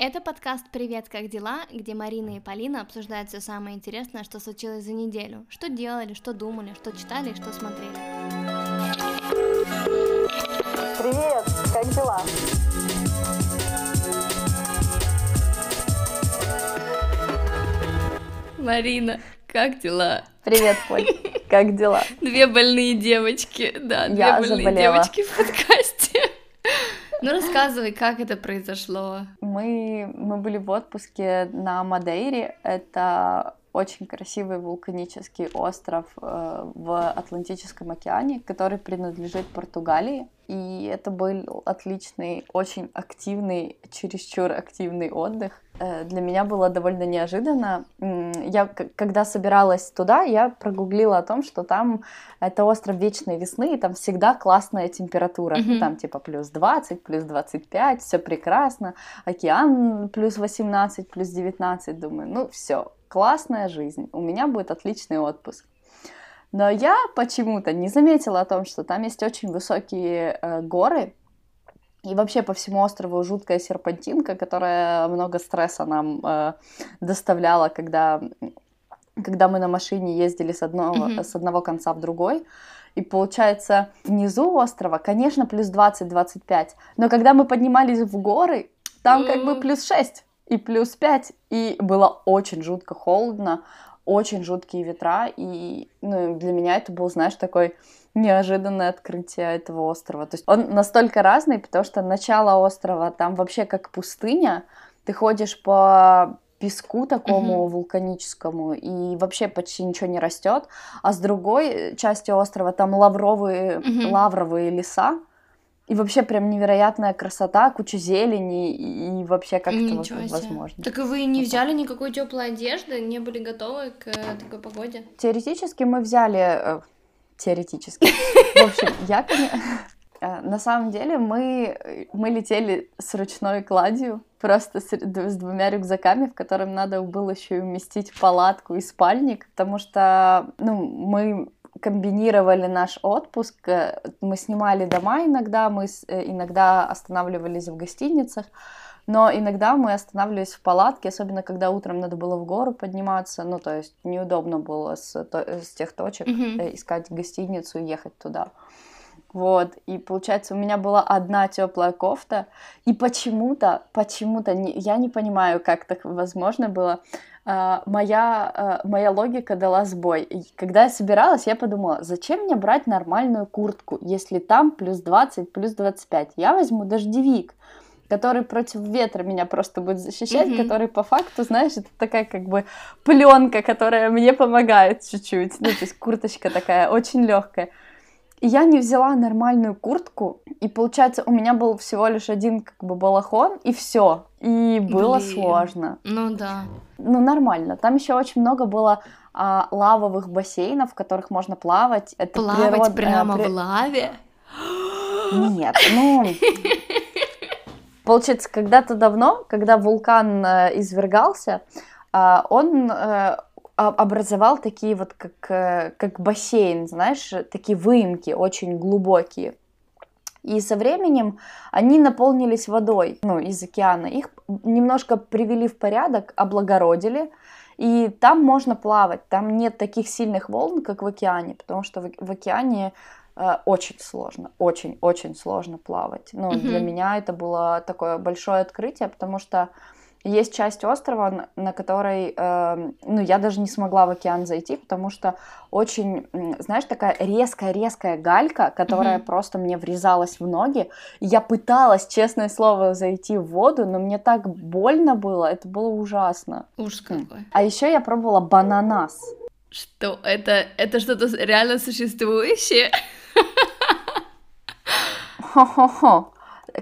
Это подкаст «Привет, как дела?», где Марина и Полина обсуждают все самое интересное, что случилось за неделю. Что делали, что думали, что читали и что смотрели. Привет, как дела? Марина, как дела? Привет, Поль, как дела? Две больные девочки, да, две Я больные заболела. девочки в подкасте. Ну рассказывай, как это произошло. Мы, мы были в отпуске на Мадейре. Это очень красивый вулканический остров э, в Атлантическом океане, который принадлежит Португалии. И это был отличный, очень активный, чересчур активный отдых. Э, Для меня было довольно неожиданно. Я, когда собиралась туда, я прогуглила о том, что там это остров вечной весны, и там всегда классная температура. Мгм. Там типа плюс 20, плюс 25, все прекрасно. Океан плюс 18, плюс 19. Думаю, ну все, классная жизнь. У меня будет отличный отпуск. Но я почему-то не заметила о том, что там есть очень высокие э, горы, и вообще по всему острову жуткая серпантинка, которая много стресса нам э, доставляла, когда, когда мы на машине ездили с одного, Мгм. с одного конца в другой. И получается, внизу острова, конечно, плюс 20-25, но когда мы поднимались в горы, там как бы плюс 6 и плюс 5, и было очень жутко холодно, очень жуткие ветра, и ну, для меня это был, знаешь, такой неожиданное открытие этого острова. То есть он настолько разный, потому что начало острова там вообще как пустыня, ты ходишь по песку такому Мгм. вулканическому, и вообще почти ничего не растет, а с другой части острова там лавровые, Мгм. лавровые леса, и вообще прям невероятная красота, куча зелени, и, вообще как это Ничего воз- себе. возможно. Так и вы не взяли никакой теплой одежды, не были готовы к э, такой погоде? Теоретически мы взяли... Теоретически. В общем, я, э, на самом деле, мы, мы летели с ручной кладью, просто с, с двумя рюкзаками, в котором надо было еще и уместить палатку и спальник, потому что ну, мы комбинировали наш отпуск, э, мы снимали дома иногда, мы э, иногда останавливались в гостиницах, но иногда мы останавливались в палатке, особенно когда утром надо было в гору подниматься, ну, то есть неудобно было с, то- с тех точек э, искать гостиницу и ехать туда. Вот, и получается, у меня была одна теплая кофта, и почему-то, почему-то, я не понимаю, как так возможно было, а, моя, а, моя логика дала сбой. И когда я собиралась, я подумала, зачем мне брать нормальную куртку, если там плюс 20, плюс 25? Я возьму дождевик, который против ветра меня просто будет защищать, Мгм. который по факту, знаешь, это такая как бы пленка, которая мне помогает чуть-чуть. Ну, то есть курточка такая очень легкая. И я не взяла нормальную куртку, и получается, у меня был всего лишь один как бы балахон, и все. И было Блин. сложно. Ну да. Ну, нормально. Там еще очень много было а, лавовых бассейнов, в которых можно плавать. Это Плавать природ- э, прямо при- в лаве? Нет, ну... Получается, когда-то давно, когда вулкан э, извергался, а, он э, образовал такие вот как, э, как бассейн, знаешь, такие выемки очень глубокие. И со временем они наполнились водой, ну, из океана. Их немножко привели в порядок, облагородили, и там можно плавать. Там нет таких сильных волн, как в океане, потому что в, в океане очень сложно, очень-очень сложно плавать. Ну, Мгм. для меня это было такое большое открытие, потому что есть часть острова, на- которой, э, ну, я даже не смогла в океан зайти, потому что очень, знаешь, такая резкая-резкая галька, которая Мгм. просто мне врезалась в ноги. Я пыталась, честное слово, зайти в воду, но мне так больно было, это было ужасно. Ужас какой. А еще я пробовала бананас. Что, это, это что-то реально существующее? Хо-хо-хо.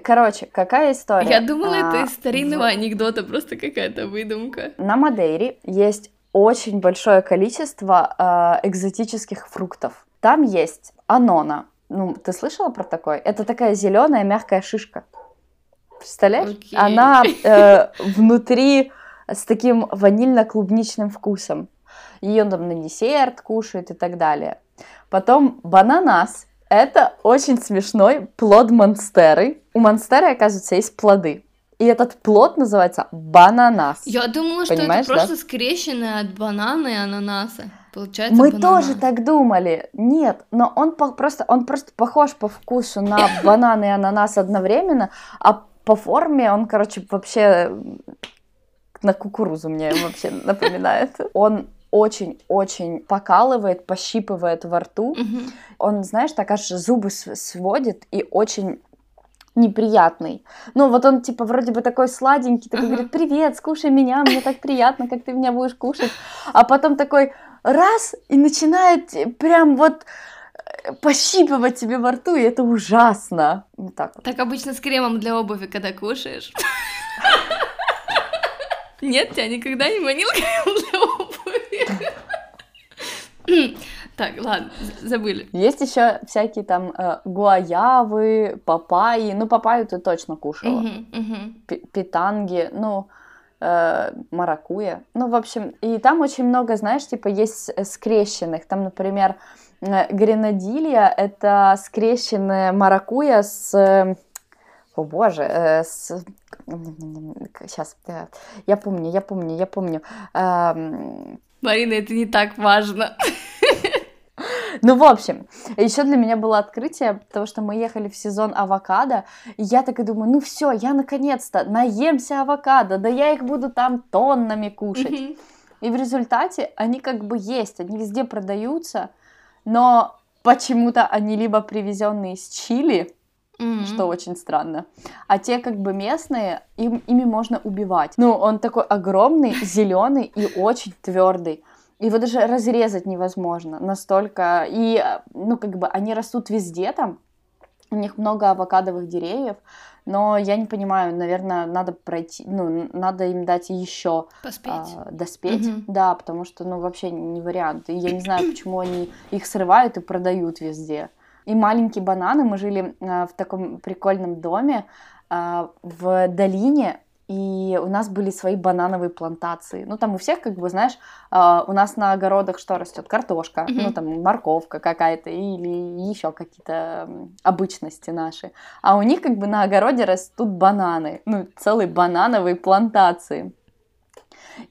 Короче, какая история? Я думала, А, это из старинного в- анекдота, просто какая-то выдумка. На Мадейре есть очень большое количество э, экзотических фруктов. Там есть анона. Ну, ты слышала про такое? Это такая зеленая мягкая шишка. Представляешь? Окей. Она э, внутри с таким ванильно-клубничным вкусом. Ее там на десерт кушают и так далее. Потом бананас. Это очень смешной плод монстеры. У монстеры, оказывается, есть плоды. И этот плод называется бананас. Я думала, что Понимаешь, это просто да? скрещенное от банана и ананаса. Получается Мы бананас. тоже так думали. Нет, но он по- просто, он просто похож по вкусу на банан и ананас одновременно, а по форме он, короче, вообще на кукурузу мне вообще напоминает. Он очень-очень покалывает, пощипывает во рту. Мгм. Он, знаешь, так аж зубы св- сводит и очень неприятный. Ну, вот он, типа, вроде бы такой сладенький, такой Ага. говорит, привет, скушай меня, мне так приятно, как ты меня будешь кушать. А потом такой раз и начинает э, прям вот э, пощипывать тебе во рту, и это ужасно. Вот так вот. Так обычно с кремом для обуви, когда кушаешь. Нет, тебя никогда не манил крем для обуви. Так, ладно, забыли. Есть еще всякие там э, гуаявы, папайи. Ну, папайю ты точно кушала. Мгм. пи- питанги, ну, э, маракуя. Ну, в общем, и там очень много, знаешь, типа есть э, скрещенных. Там, например, э, гренадилья — это скрещенная маракуя с... э, О боже, э, с... Сейчас, я помню, я помню, я помню. Эм, Марина, это не так важно. Ну, в общем, еще для меня было открытие, потому что мы ехали в сезон авокадо, и я так и думаю, ну все, я наконец-то наемся авокадо, да я их буду там тоннами кушать. Мгм. И в результате они как бы есть, они везде продаются, но почему-то они либо привезенные из Чили, Мгм. что очень странно, а те как бы местные, им, ими можно убивать. Ну, он такой огромный, зеленый и очень твердый. Его даже разрезать невозможно настолько. И, ну, как бы они растут везде там, у них много авокадовых деревьев, но я не понимаю, наверное, надо пройти, ну, надо им дать еще Поспеть. а, доспеть, Мгм. да, потому что, ну, вообще не вариант. И я не знаю, почему они их срывают и продают везде. И маленькие бананы, мы жили а, в таком прикольном доме а, в долине, и у нас были свои банановые плантации. Ну, там у всех, как бы, знаешь, а, у нас на огородах что растет? Картошка, Мгм. ну, там морковка какая-то или еще какие-то обычности наши. А у них, как бы, на огороде растут бананы, ну, целые банановые плантации.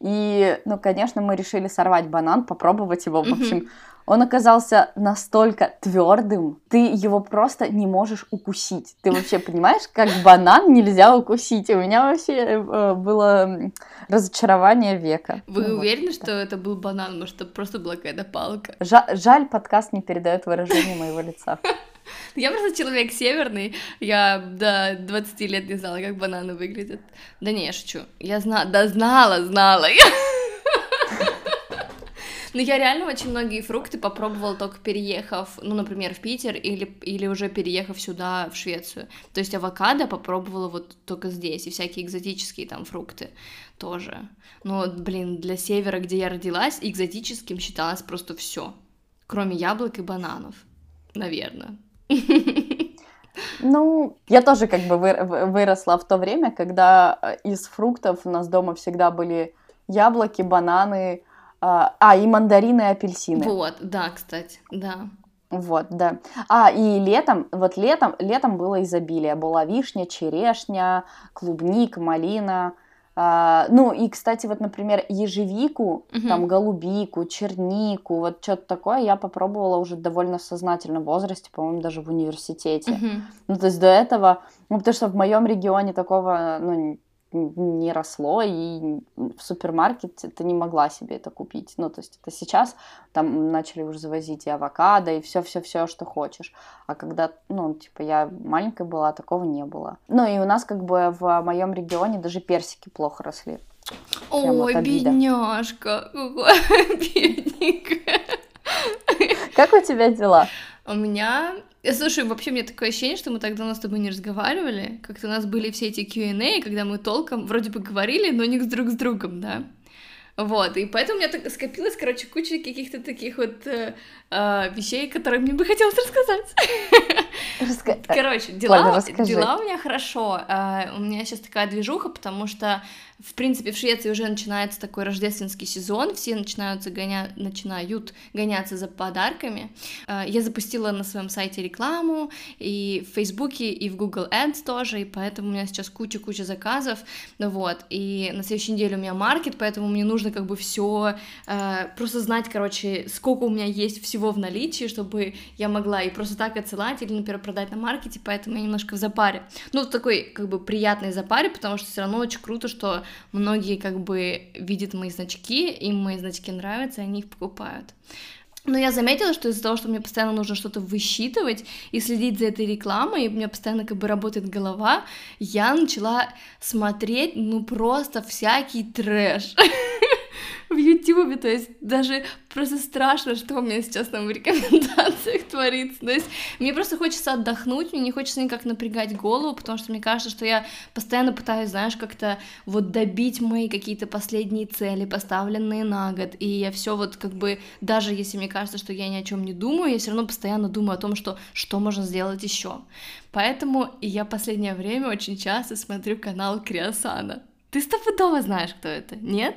И, ну, конечно, мы решили сорвать банан, попробовать его. В общем, он оказался настолько твердым, ты его просто не можешь укусить. Ты вообще понимаешь, как банан нельзя укусить? У меня вообще э, было разочарование века. Вы Ну вот. уверены, что это был банан? Может, это просто была какая-то палка? Жа- жаль, подкаст не передает выражение моего лица. Я просто человек северный, я до 20 лет не знала, как бананы выглядят. Да не, я шучу. Я знала, да знала, знала. Но я реально очень многие фрукты попробовала только переехав, ну, например, в Питер или, или уже переехав сюда, в Швецию. То есть авокадо попробовала вот только здесь, и всякие экзотические там фрукты тоже. Но, блин, для севера, где я родилась, экзотическим считалось просто все, кроме яблок и бананов, наверное. Ну, я тоже как бы вы- вы- выросла в то время, когда э, из фруктов у нас дома всегда были яблоки, бананы, а, а, и мандарины, и апельсины. Вот, да, кстати, да. Вот, да. А, и летом, вот летом, летом было изобилие. Была вишня, черешня, клубника, малина. А, ну, и, кстати, вот, например, ежевику, Мгм. там, голубику, чернику, вот что-то такое я попробовала уже довольно в сознательном возрасте, по-моему, даже в университете. Мгм. Ну, то есть до этого, ну, потому что в моем регионе такого, ну, не росло, и в супермаркете ты не могла себе это купить. Ну, то есть это сейчас там начали уже завозить и авокадо, и все-все-все, что хочешь. А когда, ну, типа, я маленькая была, такого не было. Ну, и у нас как бы в моем регионе даже персики плохо росли. Прям Ой, бедняжка, бедненькая. Как у тебя дела? У меня... э, Слушай, вообще у меня такое ощущение, что мы так давно с тобой не разговаривали. Как-то у нас были все эти Q&A, когда мы толком вроде бы говорили, но не друг с другом, да? Вот, и поэтому у меня так скопилось, короче, куча каких-то таких вот э, э, вещей, которые мне бы хотелось рассказать. Раска... Короче, дела, дела у меня хорошо. Э, у меня сейчас такая движуха, потому что в принципе, в Швеции уже начинается такой рождественский сезон, все начинаются гоня... начинают гоняться за подарками. Э, я запустила на своем сайте рекламу и в Фейсбуке, и в Google Ads тоже, и поэтому у меня сейчас куча-куча заказов, вот, и на следующей неделе у меня маркет, поэтому мне нужно как бы все э, просто знать, короче, сколько у меня есть всего в наличии, чтобы я могла и просто так отсылать или, например, продать на маркете, поэтому я немножко в запаре. Ну, такой, как бы, приятной запаре, потому что все равно очень круто, что многие как бы видят мои значки, им мои значки нравятся, и они их покупают. Но я заметила, что из-за того, что мне постоянно нужно что-то высчитывать и следить за этой рекламой, и у меня постоянно как бы работает голова, я начала смотреть, ну, просто всякий трэш. в Ютубе, то есть даже просто страшно, что у меня сейчас там в рекомендациях творится, то есть мне просто хочется отдохнуть, мне не хочется никак напрягать голову, потому что мне кажется, что я постоянно пытаюсь, знаешь, как-то вот добить мои какие-то последние цели, поставленные на год, и я все вот как бы, даже если мне кажется, что я ни о чем не думаю, я все равно постоянно думаю о том, что что можно сделать еще. Поэтому я последнее время очень часто смотрю канал Криосана. Ты стопудово знаешь, кто это, нет?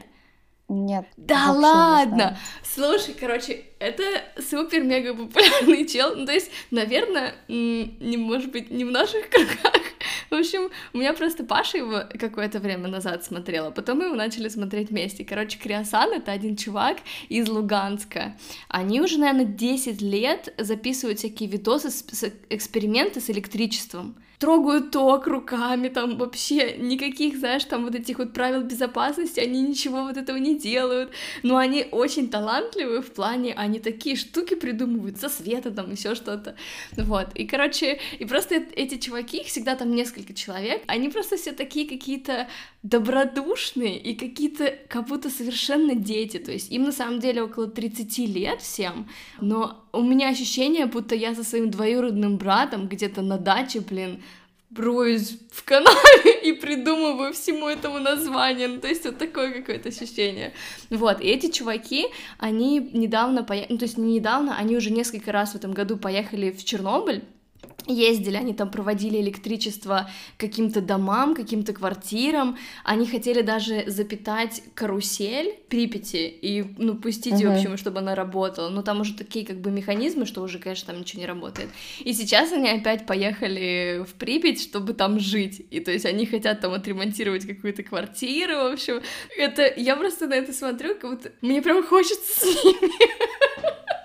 Нет. Да ладно! Слушай, короче, это супер-мега популярный чел. Ну, то есть, наверное, не может быть, не в наших кругах. В общем, у меня просто Паша его какое-то время назад смотрела, потом мы его начали смотреть вместе. Короче, Криосан — это один чувак из Луганска. Они уже, наверное, 10 лет записывают всякие видосы, с эксперименты с электричеством трогают ток руками, там вообще никаких, знаешь, там вот этих вот правил безопасности, они ничего вот этого не делают, но они очень талантливые в плане, они такие штуки придумывают, со света там, еще что-то, вот, и, короче, и просто эти чуваки, их всегда там несколько человек, они просто все такие какие-то добродушные и какие-то как будто совершенно дети, то есть им на самом деле около 30 лет всем, но у меня ощущение, будто я со своим двоюродным братом где-то на даче, блин, броюсь в канале и придумываю всему этому название, ну, то есть вот такое какое-то ощущение. Вот, и эти чуваки, они недавно поехали, ну, то есть не недавно, они уже несколько раз в этом году поехали в Чернобыль, ездили, они там проводили электричество каким-то домам, каким-то квартирам, они хотели даже запитать карусель Припяти и, ну, пустить uh-huh. ее, в общем, чтобы она работала, но там уже такие, как бы, механизмы, что уже, конечно, там ничего не работает. И сейчас они опять поехали в Припять, чтобы там жить, и, то есть, они хотят там отремонтировать какую-то квартиру, в общем, это, я просто на это смотрю, как будто мне прям хочется с ними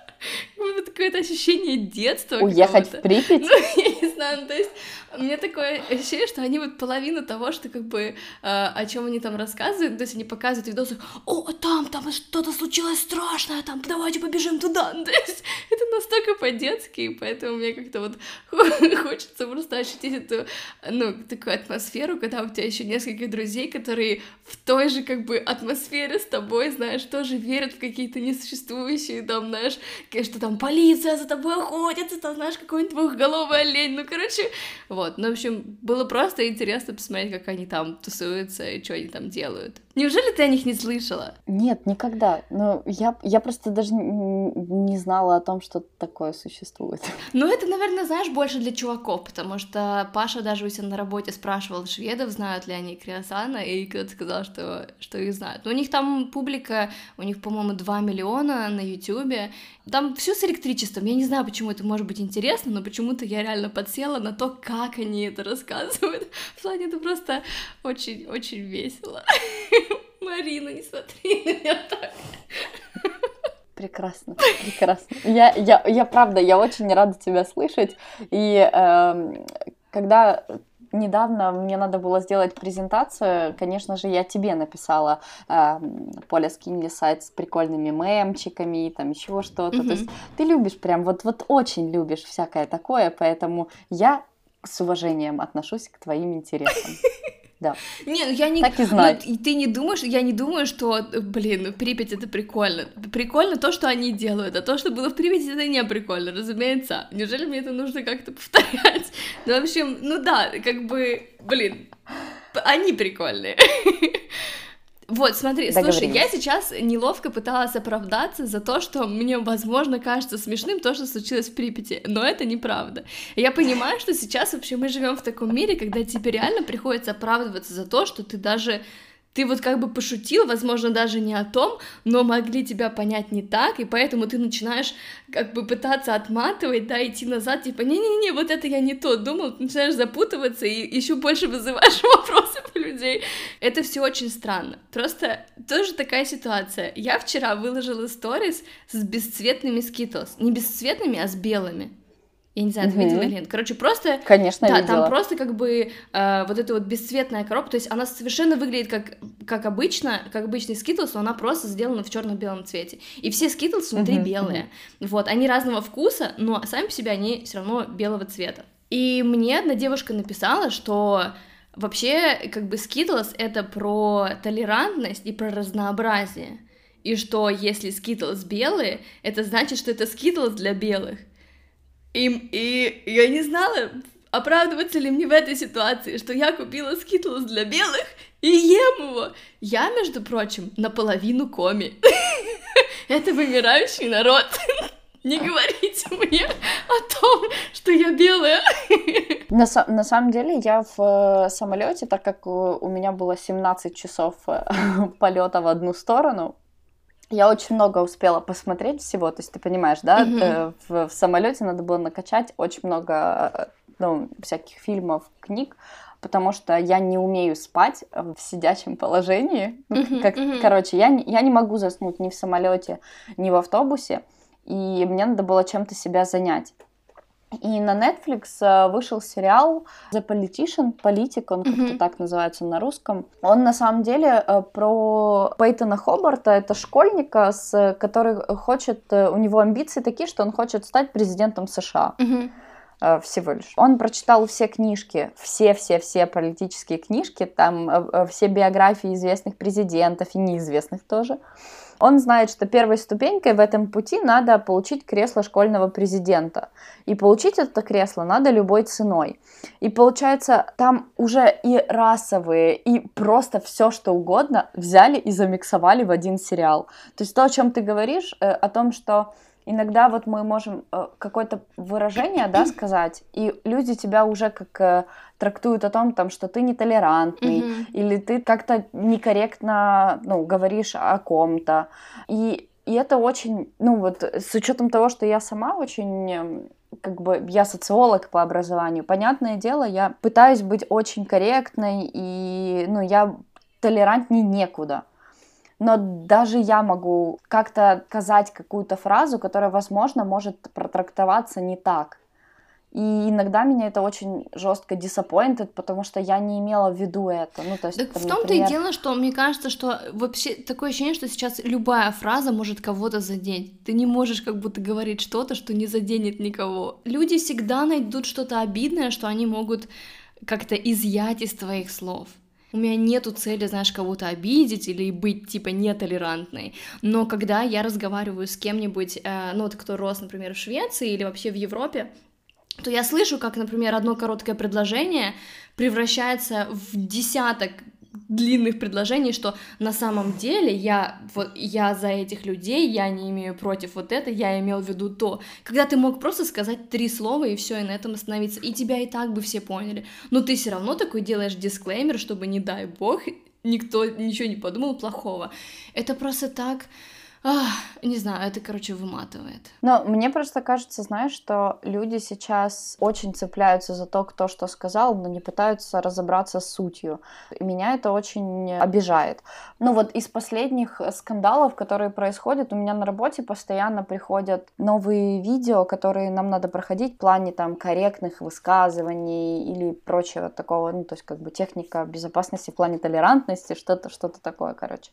какое-то ощущение детства. Уехать в Припять? Ну, я не знаю, ну, то есть у меня такое ощущение, что они вот половину того, что как бы э, о чем они там рассказывают, то есть они показывают видосы, о, там, там что-то случилось страшное, там, давайте побежим туда. То есть это настолько по-детски, поэтому мне как-то вот хочется просто ощутить эту, ну, такую атмосферу, когда у тебя еще несколько друзей, которые в той же как бы атмосфере с тобой, знаешь, тоже верят в какие-то несуществующие, там, знаешь, что там полиция за тобой охотится, там, знаешь, какой-нибудь двухголовый олень, ну, короче, вот, вот, ну, в общем, было просто интересно посмотреть, как они там тусуются и что они там делают. Неужели ты о них не слышала? Нет, никогда. Ну, я, я просто даже не знала о том, что такое существует. Ну, это, наверное, знаешь, больше для чуваков, потому что Паша даже у себя на работе спрашивал шведов, знают ли они Криосана, и кто-то сказал, что, что их знают. Но у них там публика, у них, по-моему, 2 миллиона на Ютубе. Там все с электричеством. Я не знаю, почему это может быть интересно, но почему-то я реально подсела на то, как они это рассказывают. В плане это просто очень-очень весело. Марина, не смотри на меня так. Прекрасно, прекрасно. Я, я, я правда, я очень рада тебя слышать. И э, когда недавно мне надо было сделать презентацию, конечно же, я тебе написала, э, Поля, скинь мне сайт с прикольными мемчиками, там еще что-то. Mm-hmm. То есть ты любишь прям, вот, вот очень любишь всякое такое, поэтому я с уважением отношусь к твоим интересам. Да. Не, ну я не... Так и знать. Ну, ты не думаешь, я не думаю, что, блин, ну Припять это прикольно. Прикольно то, что они делают, а то, что было в Припяти, это не прикольно, разумеется. Неужели мне это нужно как-то повторять? Ну, в общем, ну да, как бы, блин, они прикольные. Вот, смотри, слушай, я сейчас неловко пыталась оправдаться за то, что мне, возможно, кажется смешным то, что случилось в Припяти, но это неправда. Я понимаю, что сейчас вообще мы живем в таком мире, когда тебе реально приходится оправдываться за то, что ты даже ты вот как бы пошутил, возможно, даже не о том, но могли тебя понять не так, и поэтому ты начинаешь как бы пытаться отматывать, да, идти назад, типа, не-не-не, вот это я не то думал, ты начинаешь запутываться и еще больше вызываешь вопросы у людей. Это все очень странно. Просто тоже такая ситуация. Я вчера выложила сторис с бесцветными Skittles. Не бесцветными, а с белыми. Я не знаю, ты видела или нет. Короче, просто... Конечно, да, видела. там просто как бы э, вот эта вот бесцветная коробка, то есть она совершенно выглядит как, как обычно, как обычный Skittles, но она просто сделана в черно белом цвете. И все Skittles внутри uh-huh, белые. Uh-huh. Вот, они разного вкуса, но сами по себе они все равно белого цвета. И мне одна девушка написала, что вообще как бы Skittles это про толерантность и про разнообразие. И что если Skittles белые, это значит, что это Skittles для белых. И, и я не знала, оправдываться ли мне в этой ситуации, что я купила скитлс для белых и ем его. Я, между прочим, наполовину коми. Это вымирающий народ. Не говорите мне о том, что я белая. На, на самом деле я в э, самолете, так как у меня было 17 часов э, полета в одну сторону, я очень много успела посмотреть всего, то есть ты понимаешь, да, mm-hmm. в, в самолете надо было накачать очень много э, ну, всяких фильмов, книг, потому что я не умею спать в сидячем положении. Mm-hmm, как, mm-hmm. Короче, я, я не могу заснуть ни в самолете, ни в автобусе, и мне надо было чем-то себя занять. И на Netflix э, вышел сериал The Politician, политик, он как-то mm-hmm. так называется на русском. Он на самом деле э, про Пейтона Хобарта, это школьника, с, который хочет, э, у него амбиции такие, что он хочет стать президентом США. Mm-hmm всего лишь. Он прочитал все книжки, все-все-все политические книжки, там все биографии известных президентов и неизвестных тоже. Он знает, что первой ступенькой в этом пути надо получить кресло школьного президента. И получить это кресло надо любой ценой. И получается, там уже и расовые, и просто все, что угодно взяли и замиксовали в один сериал. То есть то, о чем ты говоришь, э, о том, что иногда вот мы можем э, какое-то выражение, да, сказать, и люди тебя уже как э, трактуют о том, там, что ты нетолерантный, mm-hmm. или ты как-то некорректно, ну, говоришь о ком-то. И, и это очень, ну, вот с учетом того, что я сама очень эм, как бы я социолог по образованию, понятное дело, я пытаюсь быть очень корректной, и, ну, я толерантней некуда но даже я могу как-то сказать какую-то фразу, которая, возможно, может протрактоваться не так. И иногда меня это очень жестко disappointed, потому что я не имела в виду это. Ну, то есть, так там, в том-то например... и дело, что мне кажется, что вообще такое ощущение, что сейчас любая фраза может кого-то задеть. Ты не можешь как будто говорить что-то, что не заденет никого. Люди всегда найдут что-то обидное, что они могут как-то изъять из твоих слов у меня нету цели, знаешь, кого-то обидеть или быть, типа, нетолерантной, но когда я разговариваю с кем-нибудь, э, ну, вот кто рос, например, в Швеции или вообще в Европе, то я слышу, как, например, одно короткое предложение превращается в десяток длинных предложений, что на самом деле я, вот, я за этих людей, я не имею против вот это, я имел в виду то. Когда ты мог просто сказать три слова и все, и на этом остановиться, и тебя и так бы все поняли. Но ты все равно такой делаешь дисклеймер, чтобы, не дай бог, никто ничего не подумал плохого. Это просто так Ах, не знаю, это, короче, выматывает. Но мне просто кажется, знаешь, что люди сейчас очень цепляются за то, кто что сказал, но не пытаются разобраться с сутью. И меня это очень обижает. Ну вот из последних скандалов, которые происходят, у меня на работе постоянно приходят новые видео, которые нам надо проходить в плане там корректных высказываний или прочего такого, ну то есть как бы техника безопасности в плане толерантности, что-то, что-то такое, короче.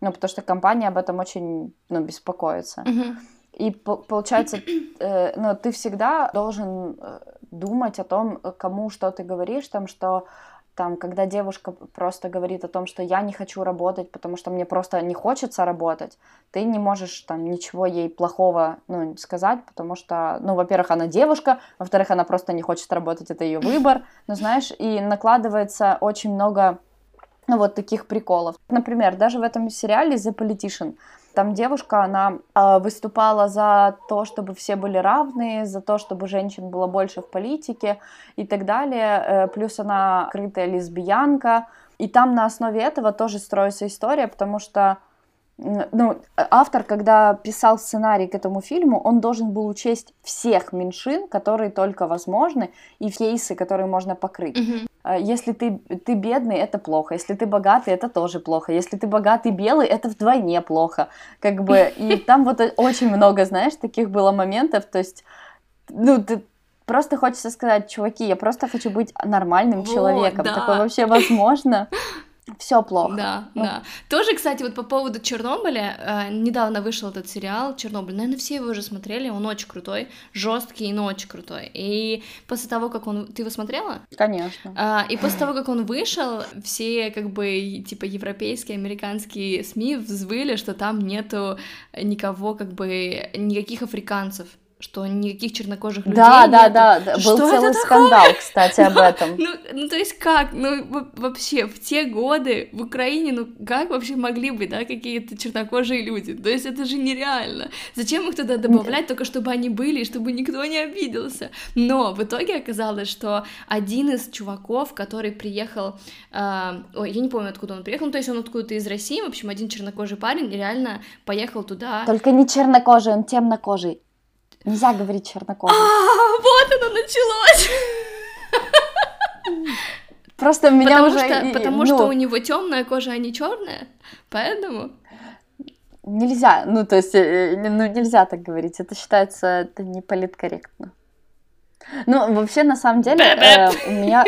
Ну потому что компания об этом очень ну, беспокоиться. Mm-hmm. И получается, э, ну, ты всегда должен э, думать о том, кому что ты говоришь, там, что там, когда девушка просто говорит о том, что я не хочу работать, потому что мне просто не хочется работать, ты не можешь там ничего ей плохого ну, сказать, потому что, ну, во-первых, она девушка, во-вторых, она просто не хочет работать, это ее выбор, ну, знаешь, и накладывается очень много ну, вот таких приколов. Например, даже в этом сериале The Politician там девушка, она э, выступала за то, чтобы все были равны, за то, чтобы женщин было больше в политике и так далее. Э, плюс она крытая лесбиянка. И там на основе этого тоже строится история, потому что ну, автор, когда писал сценарий к этому фильму, он должен был учесть всех меньшин, которые только возможны, и кейсы, которые можно покрыть. Mm-hmm. Если ты, ты бедный, это плохо. Если ты богатый, это тоже плохо. Если ты богатый белый, это вдвойне плохо. Как бы, и там вот очень много, знаешь, таких было моментов, то есть, ну, ты, просто хочется сказать, чуваки, я просто хочу быть нормальным вот, человеком. Да. Такое вообще возможно? все плохо. Да, ну. да. Тоже, кстати, вот по поводу Чернобыля, э, недавно вышел этот сериал Чернобыль. Наверное, все его уже смотрели, он очень крутой, жесткий, но очень крутой. И после того, как он. Ты его смотрела? Конечно. А, и после того, как он вышел, все, как бы, типа, европейские, американские СМИ взвыли, что там нету никого, как бы, никаких африканцев что никаких чернокожих людей Да, да, да, да, был что целый скандал, кстати, об этом. Ну, ну, то есть как, ну, вообще, в те годы в Украине, ну, как вообще могли быть, да, какие-то чернокожие люди? То есть это же нереально. Зачем их туда добавлять, только чтобы они были, чтобы никто не обиделся? Но в итоге оказалось, что один из чуваков, который приехал, э, ой, я не помню, откуда он приехал, ну, то есть он откуда-то из России, в общем, один чернокожий парень реально поехал туда. Только не чернокожий, он темнокожий. Нельзя говорить чернокожий. А, вот оно началось. Просто меня потому уже... Что, потому ну, что у него темная кожа, а не черная, поэтому... Нельзя, ну то есть, э, ну нельзя так говорить, это считается, это не политкорректно. Ну, вообще, на самом деле, э, у меня...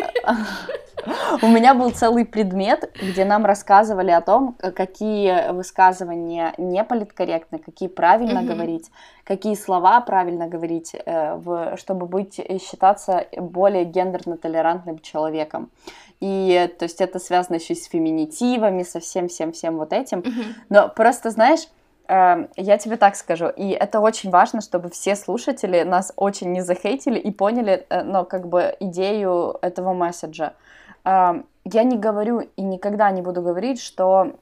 У меня был целый предмет, где нам рассказывали о том, какие высказывания не политкорректны, какие правильно mm-hmm. говорить, какие слова правильно говорить, э, чтобы быть считаться более гендерно-толерантным человеком. И то есть это связано еще с феминитивами, со всем всем всем вот этим. Mm-hmm. Но просто знаешь я тебе так скажу, и это очень важно, чтобы все слушатели нас очень не захейтили и поняли, э, но как бы идею этого месседжа. Эм, я не говорю и никогда не буду говорить, что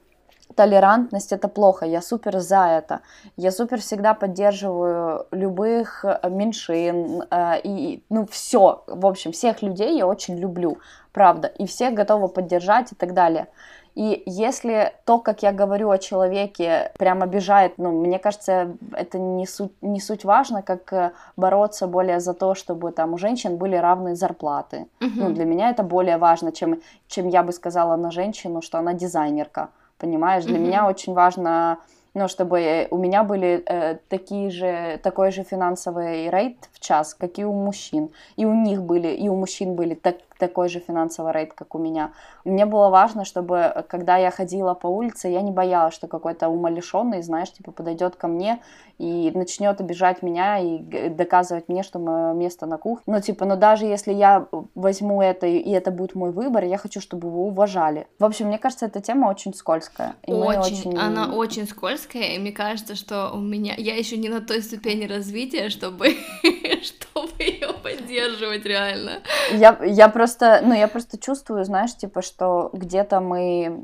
толерантность это плохо, я супер за это. Я супер всегда поддерживаю любых э, меньшин э, и, ну, все, в общем, всех людей я очень люблю, правда, и всех готова поддержать и так далее. И если то, как я говорю о человеке, прям обижает, ну, мне кажется, это не суть, не суть важно, как э, бороться более за то, чтобы там у женщин были равные зарплаты. Uh-huh. Ну, для меня это более важно, чем, чем я бы сказала на женщину, что она дизайнерка. Понимаешь, для uh-huh. меня очень важно ну, чтобы у меня были э, такие же, такой же финансовый рейд в час, как и у мужчин. И у них были, и у мужчин были так, такой же финансовый рейд, как у меня. Мне было важно, чтобы, когда я ходила по улице, я не боялась, что какой-то умалишенный, знаешь, типа подойдет ко мне и начнет обижать меня и доказывать мне, что мое место на кухне. Ну, типа, ну даже если я возьму это, и это будет мой выбор, я хочу, чтобы его уважали. В общем, мне кажется, эта тема очень скользкая. И очень, очень, она очень скользкая, и мне кажется, что у меня, я еще не на той ступени развития, чтобы, чтобы ее поддерживать реально. Я, я просто, ну, я просто чувствую, знаешь, типа, что где-то мы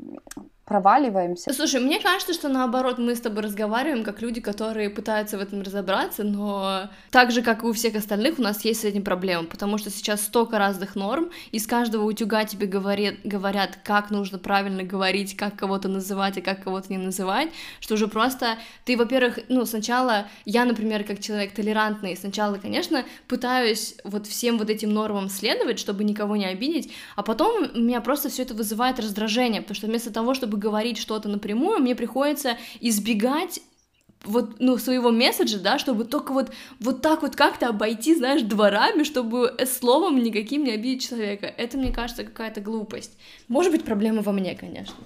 проваливаемся. Слушай, мне кажется, что наоборот мы с тобой разговариваем как люди, которые пытаются в этом разобраться, но так же, как и у всех остальных, у нас есть с этим проблема, потому что сейчас столько разных норм, из каждого утюга тебе говорят, говорят, как нужно правильно говорить, как кого-то называть, и как кого-то не называть, что уже просто ты, во-первых, ну, сначала, я, например, как человек толерантный, сначала, конечно, пытаюсь вот всем вот этим нормам следовать, чтобы никого не обидеть, а потом у меня просто все это вызывает раздражение, потому что вместо того, чтобы говорить что-то напрямую, мне приходится избегать вот, ну, своего месседжа, да, чтобы только вот, вот так вот как-то обойти, знаешь, дворами, чтобы словом никаким не обидеть человека. Это, мне кажется, какая-то глупость. Может быть, проблема во мне, конечно.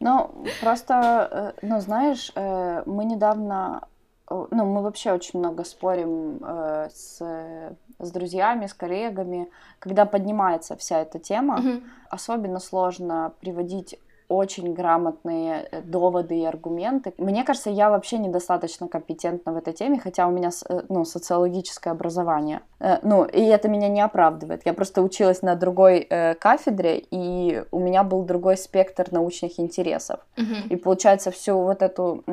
Ну, просто, э, ну, знаешь, э, мы недавно, э, ну, мы вообще очень много спорим с, с друзьями, с коллегами, когда поднимается вся эта тема, угу. особенно сложно приводить очень грамотные э, доводы и аргументы. Мне кажется, я вообще недостаточно компетентна в этой теме, хотя у меня э, ну, социологическое образование. Э, ну, и это меня не оправдывает. Я просто училась на другой э, кафедре, и у меня был другой спектр научных интересов. Мгм. И получается, всю вот эту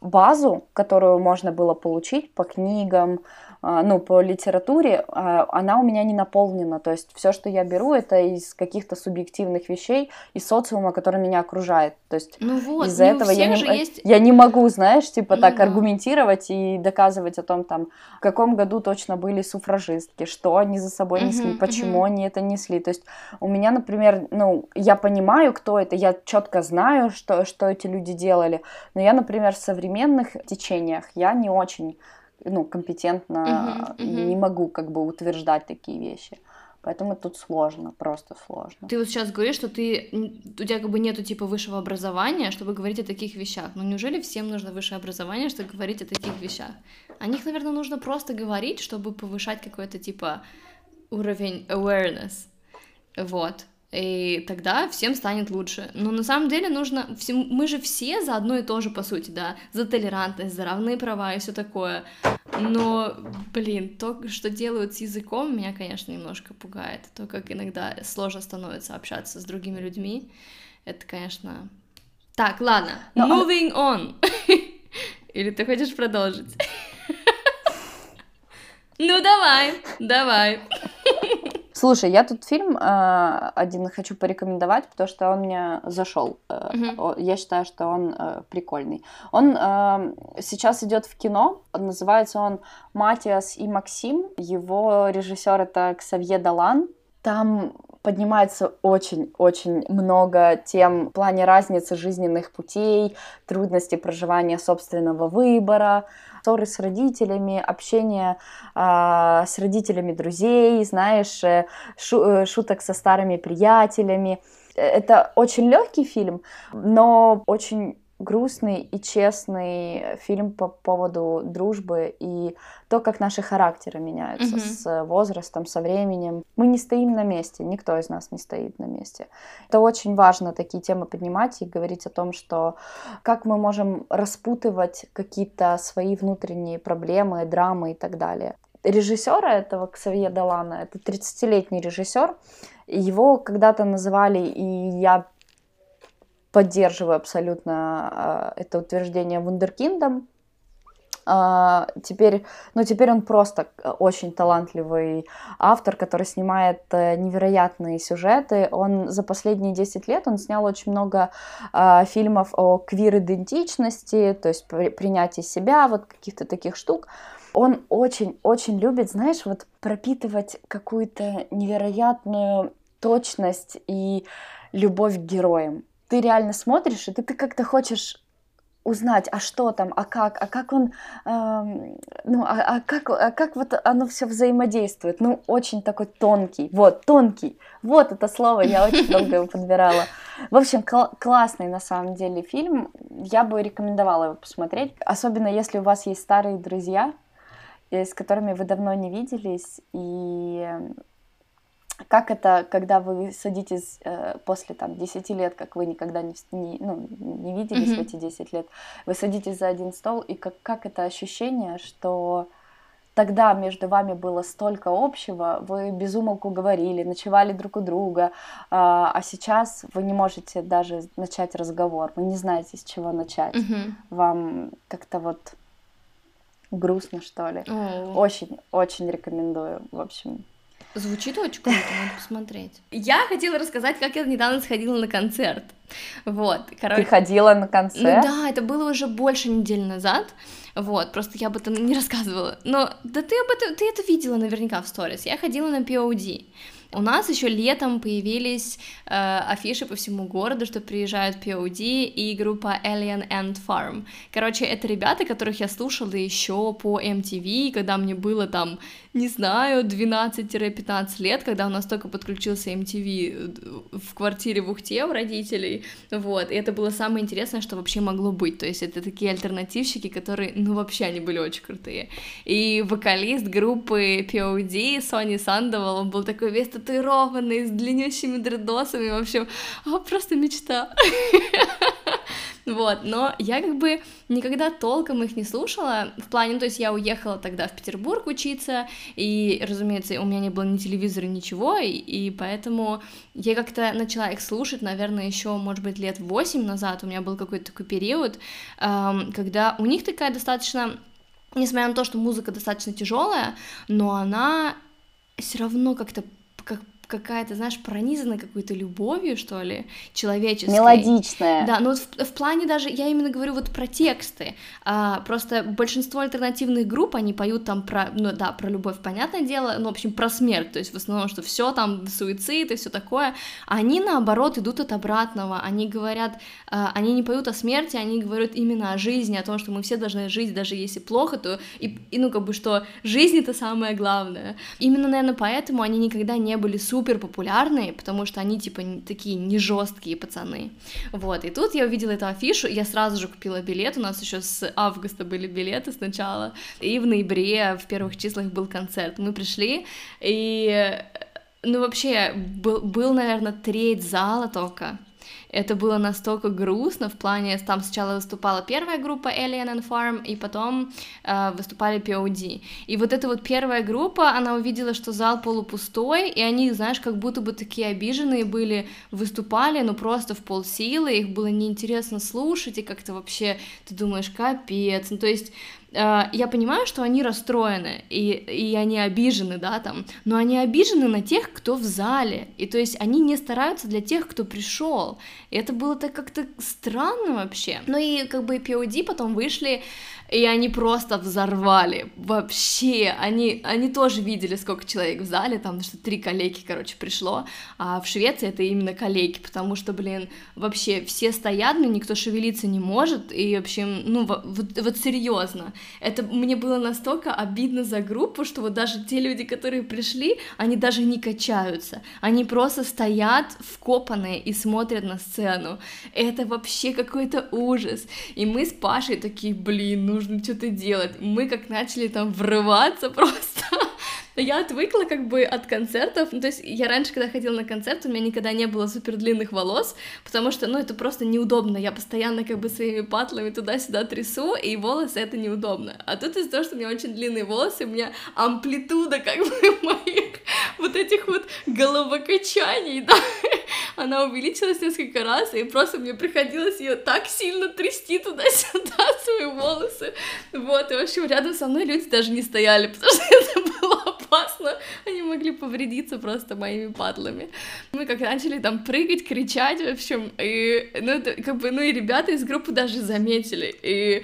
базу, которую можно было получить по книгам, а, ну, по литературе, а, она у меня не наполнена. То есть все, что я беру, это из каких-то субъективных вещей, из социума, который меня окружает. То есть Ну вот, из-за не у этого я не, есть... я не могу, знаешь, типа Ну так да. аргументировать и доказывать о том, там, в каком году точно были суфражистки, что они за собой несли, Мгм, почему мгм. они это несли. То есть у меня, например, ну, я понимаю, кто это, я четко знаю, что, что эти люди делали, но я, например, в современных течениях я не очень, ну, компетентно Мгм, мгм. не могу как бы утверждать такие вещи. Поэтому тут сложно, просто сложно. Ты вот сейчас говоришь, что ты, у тебя как бы нету типа высшего образования, чтобы говорить о таких вещах. Но неужели всем нужно высшее образование, чтобы говорить о таких вещах? О них, наверное, нужно просто говорить, чтобы повышать какой-то типа уровень awareness. Вот. И тогда всем станет лучше. Но на самом деле нужно... всем- Мы же все за одно и то же, по сути, да. За толерантность, за равные права и все такое. Но, блин, то, что делают с языком, меня, конечно, немножко пугает. То, как иногда сложно становится общаться с другими людьми, это, конечно... Так, ладно, Но, а- moving on. Или ты хочешь продолжить? Ну, давай, давай. Слушай, я тут фильм э, один хочу порекомендовать, потому что он мне зашел. Э, Мгм. о- Я считаю, что он э, прикольный. Он э, сейчас идет в кино. Называется он Матиас и Максим. Его режиссер это Ксавье Далан. Там поднимается очень-очень много тем в плане разницы жизненных путей, трудностей проживания собственного выбора, ссоры с родителями, общение а, с родителями друзей, знаешь, э, шу- э, шуток со старыми приятелями. Э, Это очень легкий фильм, но очень грустный и честный фильм по поводу дружбы и то, как наши характеры меняются Мгм. с возрастом, со временем. Мы не стоим на месте, никто из нас не стоит на месте. Это очень важно, такие темы поднимать и говорить о том, что как мы можем распутывать какие-то свои внутренние проблемы, драмы и так далее. Режиссера этого Ксавье Далана, это 30-летний режиссер, его когда-то называли, и я поддерживаю абсолютно э, это утверждение вундеркиндом. А, теперь, ну, теперь он просто э, очень талантливый автор, который снимает э, невероятные сюжеты. Он за последние 10 лет он снял очень много а, фильмов о квир-идентичности, то есть при- принятии себя, вот каких-то таких штук. Он очень-очень любит, знаешь, вот пропитывать какую-то невероятную точность и любовь к героям. Ты реально смотришь, и ты, ты как-то хочешь узнать, а что там, а как, а как он, эм, ну, а, а как, а как вот оно все взаимодействует. Ну, очень такой тонкий, вот, тонкий, вот это слово, я очень долго его подбирала. В общем, кл- классный на самом деле фильм, я бы рекомендовала его посмотреть, особенно если у вас есть старые друзья, э, с которыми вы давно не виделись, и э, как это, когда вы садитесь э, после там 10 лет, как вы никогда не, не, ну, не виделись Мгм. в эти 10 лет, вы садитесь за один стол, и как, как это ощущение, что тогда между вами было столько общего, вы безумолку говорили, ночевали друг у друга, а, а сейчас вы не можете даже начать разговор, вы не знаете, с чего начать. Мгм. Вам как-то вот грустно, что ли. О, Очень, очень рекомендую, в общем. Звучит очень круто, надо посмотреть. Я хотела рассказать, как я недавно сходила на концерт. Вот, Ты короче. ходила на Ну концерт? да, это было уже больше недели назад. Вот, просто я об этом не рассказывала. Но да ты об этом, ты это видела наверняка в сторис. Я ходила на POD. У нас еще летом появились э, афиши по всему городу, что приезжают POD и группа Alien Ant Farm. Короче, это ребята, которых я слушала еще по MTV, когда мне было там, не знаю, 12-15 лет, когда у нас только подключился MTV в квартире в Ухте у родителей. Вот, и это было самое интересное, что вообще могло быть. То есть это такие альтернативщики, которые, ну, вообще они были очень крутые. И вокалист группы POD, Сони Сандовал, он был такой весь татуированные, с длиннющими дредосами, в общем, а, просто мечта. Вот, но я как бы никогда толком их не слушала, в плане, ну, то есть я уехала тогда в Петербург учиться, и, разумеется, у меня не было ни телевизора, ничего, и, и поэтому я как-то начала их слушать, наверное, еще, может быть, лет восемь назад, у меня был какой-то такой период, эм, когда у них такая достаточно несмотря на то, что музыка достаточно тяжелая, но она все равно как-то как какая-то, знаешь, пронизана какой-то любовью, что ли, человеческой. Мелодичная. Да, но в, в плане даже, я именно говорю вот про тексты. А, просто большинство альтернативных групп, они поют там про, ну да, про любовь, понятное дело, ну, в общем, про смерть, то есть в основном, что все там суицид и все такое. Они, наоборот, идут от обратного, они говорят, а, они не поют о смерти, они говорят именно о жизни, о том, что мы все должны жить, даже если плохо, то, и, и ну, как бы, что жизнь — это самое главное. Именно, наверное, поэтому они никогда не были супер супер популярные, потому что они типа такие не жесткие пацаны. Вот, и тут я увидела эту афишу, я сразу же купила билет, у нас еще с августа были билеты сначала, и в ноябре в первых числах был концерт. Мы пришли, и ну вообще был, был наверное, треть зала только, это было настолько грустно в плане, там сначала выступала первая группа Alien and Farm, и потом э, выступали POD. И вот эта вот первая группа, она увидела, что зал полупустой, и они, знаешь, как будто бы такие обиженные были, выступали, ну просто в полсилы, их было неинтересно слушать, и как-то вообще ты думаешь, капец, ну то есть Э, я понимаю, что они расстроены, и, и они обижены, да, там, но они обижены на тех, кто в зале, и то есть они не стараются для тех, кто пришел, и это было так как-то странно вообще. Ну и как бы POD потом вышли, и они просто взорвали, вообще, они, они тоже видели, сколько человек в зале, там, что три коллеги, короче, пришло, а в Швеции это именно коллеги, потому что, блин, вообще все стоят, но никто шевелиться не может, и, в общем, ну, вот, вот серьезно, это мне было настолько обидно за группу, что вот даже те люди, которые пришли, они даже не качаются, они просто стоят вкопанные и смотрят на сцену, это вообще какой-то ужас, и мы с Пашей такие, блин, ну нужно что-то делать. Мы как начали там врываться просто. Я отвыкла как бы от концертов, ну, то есть я раньше, когда ходила на концерт, у меня никогда не было супер длинных волос, потому что, ну, это просто неудобно, я постоянно как бы своими патлами туда-сюда трясу, и волосы это неудобно. А тут из-за того, что у меня очень длинные волосы, у меня амплитуда как бы моих вот этих вот головокачаний, да, она увеличилась несколько раз, и просто мне приходилось ее так сильно трясти туда-сюда, свои волосы, вот, и, в общем, рядом со мной люди даже не стояли, потому что это было опасно, они могли повредиться просто моими падлами. Мы как начали там прыгать, кричать, в общем, и, ну, это, как бы, ну, и ребята из группы даже заметили, и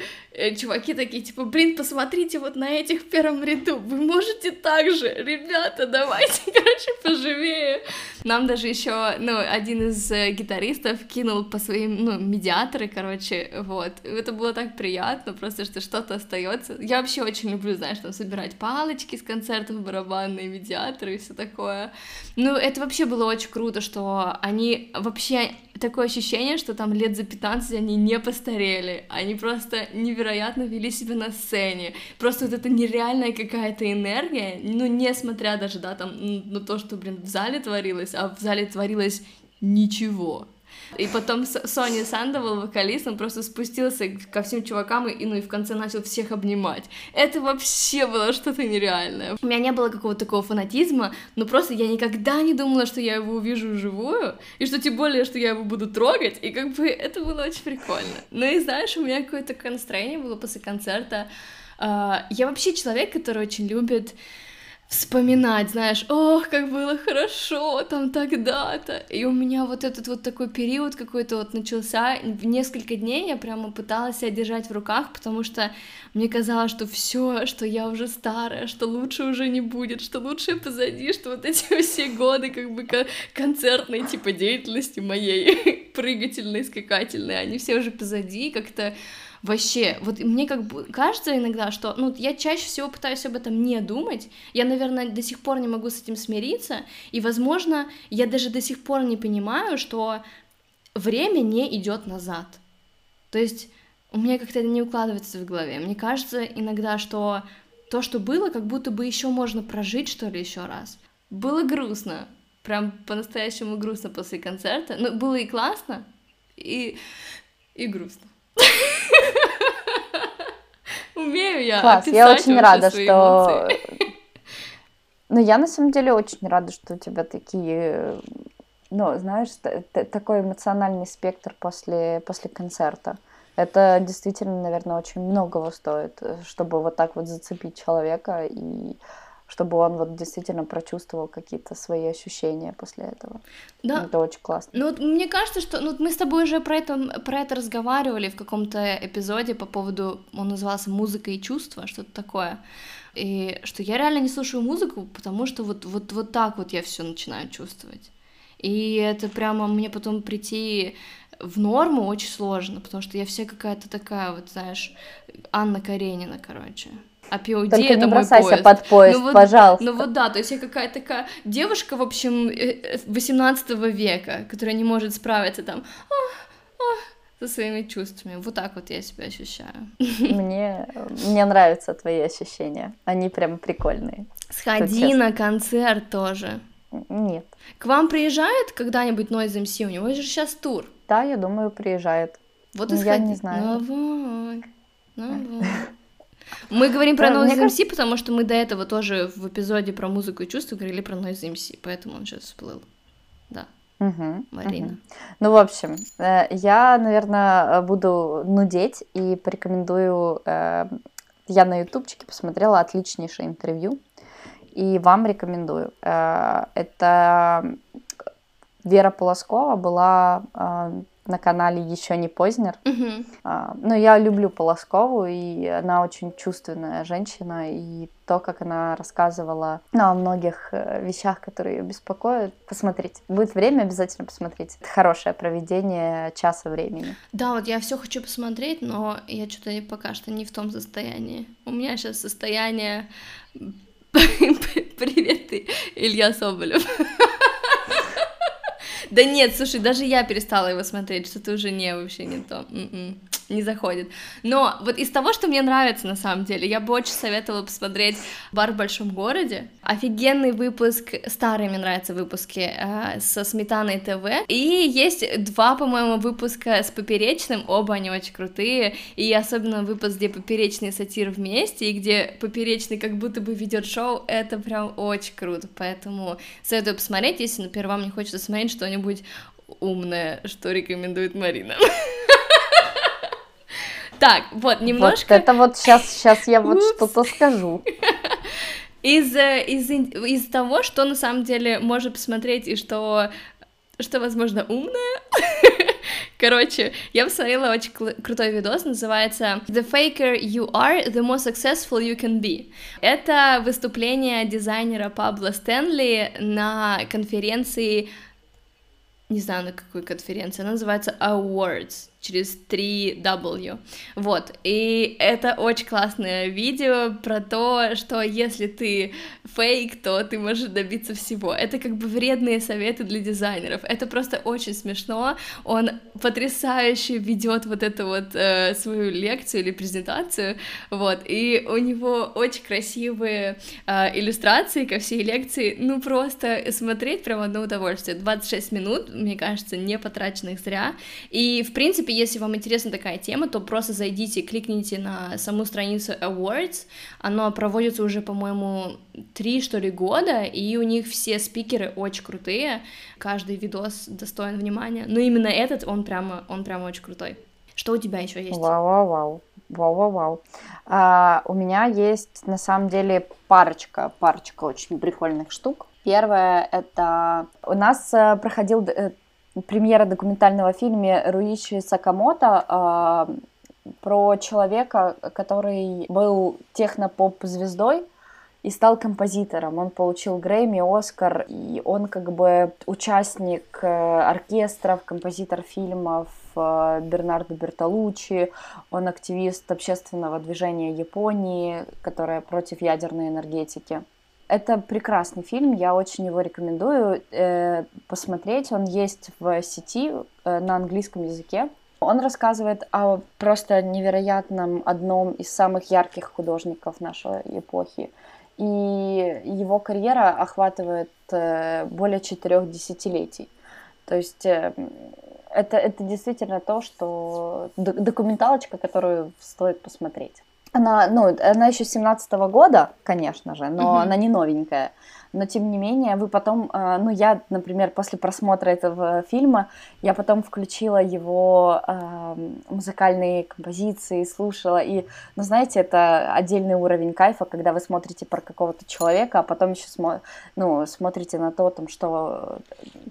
чуваки такие, типа, блин, посмотрите вот на этих в первом ряду, вы можете так же, ребята, давайте, короче, поживее. Нам даже еще, ну, один из э, гитаристов кинул по своим, ну, медиаторы, короче, вот. Это было так приятно, просто что что-то остается. Я вообще очень люблю, знаешь, там собирать палочки с концертов, барабанные медиаторы и все такое. Ну, это вообще было очень круто, что они вообще такое ощущение, что там лет за 15 они не постарели, они просто невероятно вели себя на сцене, просто вот эта нереальная какая-то энергия, ну, несмотря даже, да, там, на то, что, блин, в зале творилось, а в зале творилось ничего, и потом Соня Сандовал, вокалист, он просто спустился ко всем чувакам и, ну, и в конце начал всех обнимать. Это вообще было что-то нереальное. У меня не было какого-то такого фанатизма, но просто я никогда не думала, что я его увижу вживую, и что тем более, что я его буду трогать, и как бы это было очень прикольно. Ну и знаешь, у меня какое-то настроение было после концерта. А, я вообще человек, который очень любит вспоминать, знаешь, ох, как было хорошо там тогда-то. И у меня вот этот вот такой период какой-то вот начался. В несколько дней я прямо пыталась себя держать в руках, потому что мне казалось, что все, что я уже старая, что лучше уже не будет, что лучше позади, что вот эти все годы как бы концертной типа деятельности моей прыгательной, скакательной, они все уже позади, как-то вообще, вот мне как бы кажется иногда, что, ну, я чаще всего пытаюсь об этом не думать, я, наверное, до сих пор не могу с этим смириться, и, возможно, я даже до сих пор не понимаю, что время не идет назад. То есть у меня как-то это не укладывается в голове. Мне кажется иногда, что то, что было, как будто бы еще можно прожить, что ли, еще раз. Было грустно, прям по-настоящему грустно после концерта. Ну, было и классно, и, и грустно. Умею я Класс, я очень рада, что... Ну, я на самом деле очень рада, что у тебя такие, ну, знаешь, такой эмоциональный спектр после, после концерта. Это действительно, наверное, очень многого стоит, чтобы вот так вот зацепить человека и чтобы он вот действительно прочувствовал какие-то свои ощущения после этого. Да. Это очень классно. Ну вот мне кажется, что ну, мы с тобой уже про это, про это разговаривали в каком-то эпизоде по поводу, он назывался «Музыка и чувства», что-то такое. И что я реально не слушаю музыку, потому что вот, вот, вот так вот я все начинаю чувствовать. И это прямо мне потом прийти в норму очень сложно, потому что я вся какая-то такая, вот знаешь, Анна Каренина, короче. А POD Только это не бросайся мой поезд. под поезд, ну, вот, пожалуйста. Ну вот да, то есть я какая-то такая девушка, в общем, 18 э, века, которая не может справиться там а, а, со своими чувствами. Вот так вот я себя ощущаю. Мне, мне нравятся твои ощущения. Они прям прикольные. Сходи на концерт тоже. Нет. К вам приезжает когда-нибудь Noise MC? У него же сейчас тур. Да, я думаю, приезжает. Вот и сходи. Я не знаю. Ну вот. Мы говорим про Noise MC, потому что мы до этого тоже в эпизоде про музыку и чувства говорили про Noise MC, поэтому он сейчас всплыл. Да. Угу, Марина. Угу. Ну, в общем, э, я, наверное, буду нудеть и порекомендую... Э, я на ютубчике посмотрела отличнейшее интервью, и вам рекомендую. Э, это Вера Полоскова была на канале еще не Познер. Uh-huh. А, но я люблю Полоскову, и она очень чувственная женщина, и то, как она рассказывала ну, о многих э, вещах, которые ее беспокоят, посмотрите. Будет время, обязательно посмотрите. Это хорошее проведение часа времени. Да, вот я все хочу посмотреть, но я что-то пока что не в том состоянии. У меня сейчас состояние... Привет, Илья Соболев. Да нет, слушай, даже я перестала его смотреть, что-то уже не, вообще не то. М-м, не заходит. Но вот из того, что мне нравится на самом деле, я бы очень советовала посмотреть «Бар в большом городе». Офигенный выпуск, старые мне нравятся выпуски э, со Сметаной ТВ. И есть два, по-моему, выпуска с Поперечным, оба они очень крутые. И особенно выпуск, где Поперечный Сатир вместе, и где Поперечный как будто бы ведет шоу, это прям очень круто. Поэтому советую посмотреть, если, например, вам не хочется смотреть что-нибудь умное, что рекомендует Марина. Так, вот, немножко... Вот это вот сейчас, сейчас я вот что-то скажу. Из, э, из, из того, что на самом деле можно посмотреть и что, что возможно, умное, Короче, я посмотрела очень крутой видос, называется The Faker You Are, The Most Successful You Can Be. Это выступление дизайнера Пабло Стэнли на конференции не знаю, на какой конференции, она называется Awards, через 3W. Вот, и это очень классное видео про то, что если ты фейк, то ты можешь добиться всего. Это как бы вредные советы для дизайнеров. Это просто очень смешно. Он потрясающе ведет вот эту вот э, свою лекцию или презентацию, вот, и у него очень красивые э, иллюстрации ко всей лекции, ну просто смотреть прям одно удовольствие. 26 минут, мне кажется, не потраченных зря. И, в принципе, принципе, если вам интересна такая тема, то просто зайдите, кликните на саму страницу Awards. Оно проводится уже, по-моему, три, что ли, года, и у них все спикеры очень крутые. Каждый видос достоин внимания. Но именно этот, он прямо, он прямо очень крутой. Что у тебя еще есть? Вау-вау-вау. Вау-вау-вау. А, у меня есть, на самом деле, парочка, парочка очень прикольных штук. Первое, это у нас э, проходил э, премьера документального фильма Руичи Сакамото э, про человека, который был техно-поп-звездой и стал композитором. Он получил Грэмми, Оскар, и он как бы участник э, оркестров, композитор фильмов э, Бернардо Бертолуччи, он активист общественного движения Японии, которое против ядерной энергетики. Это прекрасный фильм, я очень его рекомендую э, посмотреть. Он есть в сети э, на английском языке. Он рассказывает о просто невероятном одном из самых ярких художников нашей эпохи. и его карьера охватывает э, более четырех десятилетий. То есть э, это, это действительно то, что документалочка, которую стоит посмотреть. Она, ну, она еще 17 -го года, конечно же, но mm-hmm. она не новенькая но тем не менее вы потом, а, ну я, например, после просмотра этого фильма, я потом включила его э, музыкальные композиции, слушала, и, ну знаете, это отдельный уровень кайфа, когда вы смотрите про какого-то человека, а потом еще смо ну, смотрите на то, там, что,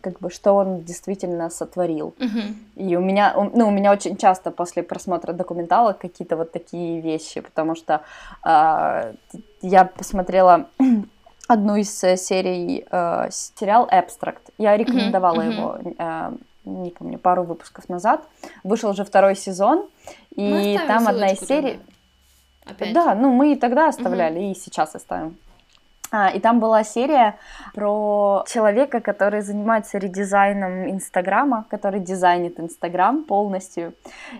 как бы, что он действительно сотворил. Mm-hmm. И у меня, ну, у меня очень часто после просмотра документалок какие-то вот такие вещи, потому что э, я посмотрела одну из э, серий э, сериал Abstract. Я рекомендовала mm-hmm. его, э, не помню, пару выпусков назад. Вышел уже второй сезон, и там одна из серий. Опять. Да, ну мы и тогда оставляли, mm-hmm. и сейчас оставим. И там была серия про человека, который занимается редизайном Инстаграма, который дизайнит Инстаграм полностью.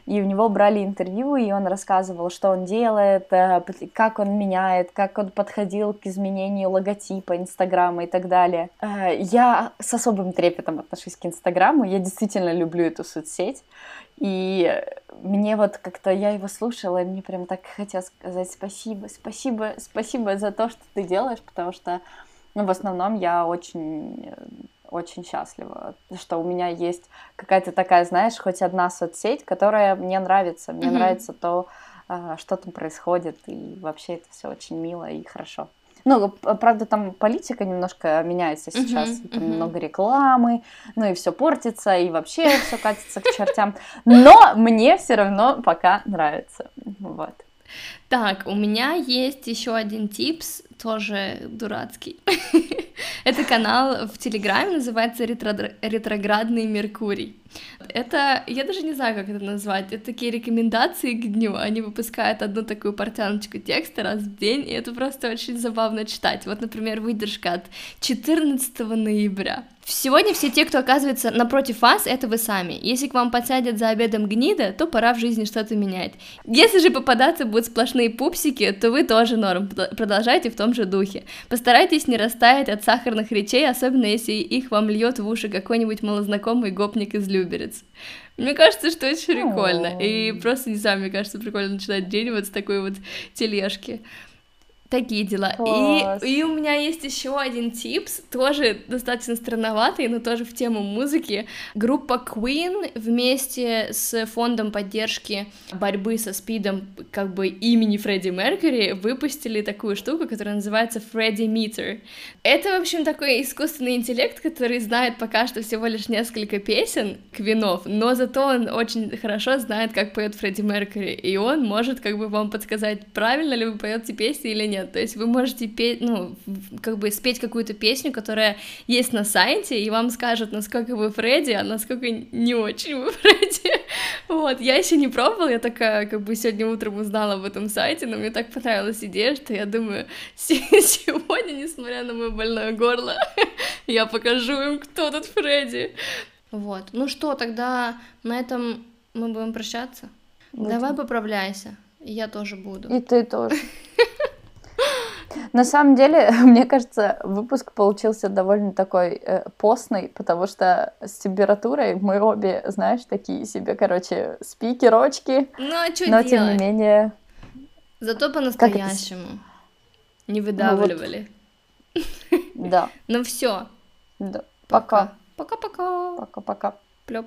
И у него брали интервью, и он рассказывал, что он делает, э, как он меняет, как он подходил к изменению логотипа Инстаграма и так далее. Э, я с особым трепетом отношусь к Инстаграму, я действительно люблю эту соцсеть. И мне вот как-то я его слушала, и мне прям так хотелось сказать спасибо, спасибо, спасибо за то, что ты делаешь, потому что, ну, в основном я очень очень счастлива, что у меня есть какая-то такая, знаешь, хоть одна соцсеть, которая мне нравится. Мне mm-hmm. нравится то, а, что там происходит, и вообще это все очень мило и хорошо. Ну, правда, там политика немножко меняется сейчас, uh-huh, там uh-huh. много рекламы, ну и все портится, и вообще все катится к чертям. Но мне все равно пока нравится. Вот. Так, у меня есть еще один типс, тоже дурацкий. Это канал в Телеграме, называется «Ретроградный Меркурий». Это, я даже не знаю, как это назвать, это такие рекомендации к дню, они выпускают одну такую портяночку текста раз в день, и это просто очень забавно читать. Вот, например, выдержка от 14 ноября. Сегодня все те, кто оказывается напротив вас, это вы сами. Если к вам подсядет за обедом гнида, то пора в жизни что-то менять. Если же попадаться будут сплошные пупсики, то вы тоже норм, продолжайте в том же духе. Постарайтесь не растаять от сахарных речей, особенно если их вам льет в уши какой-нибудь малознакомый гопник из Люберец. Мне кажется, что это прикольно. И просто, не знаю, мне кажется, прикольно начинать день вот с такой вот тележки. Такие дела. И, и у меня есть еще один типс, тоже достаточно странноватый, но тоже в тему музыки. Группа Queen вместе с фондом поддержки борьбы со спидом как бы имени Фредди Меркьюри выпустили такую штуку, которая называется Фредди Meter. Это, в общем, такой искусственный интеллект, который знает пока что всего лишь несколько песен Квинов, но зато он очень хорошо знает, как поет Фредди Меркьюри, и он может как бы вам подсказать, правильно ли вы поете песни или нет нет. То есть вы можете петь, ну, как бы спеть какую-то песню, которая есть на сайте, и вам скажут, насколько вы Фредди, а насколько не очень вы Фредди. Вот, я еще не пробовала, я такая, как бы сегодня утром узнала об этом сайте, но мне так понравилась идея, что я думаю, сегодня, несмотря на мое больное горло, я покажу им, кто тут Фредди. Вот, ну что, тогда на этом мы будем прощаться? Будем. Давай поправляйся, я тоже буду. И ты тоже. На самом деле, мне кажется, выпуск получился довольно такой э, постный, потому что с температурой мы обе, знаешь, такие себе, короче, спикерочки. Ну а что Но делать? тем не менее. Зато по-настоящему. Не выдавливали. Ну, вот. Да. Ну все. Да. Пока. Пока-пока. Пока-пока. Плёп.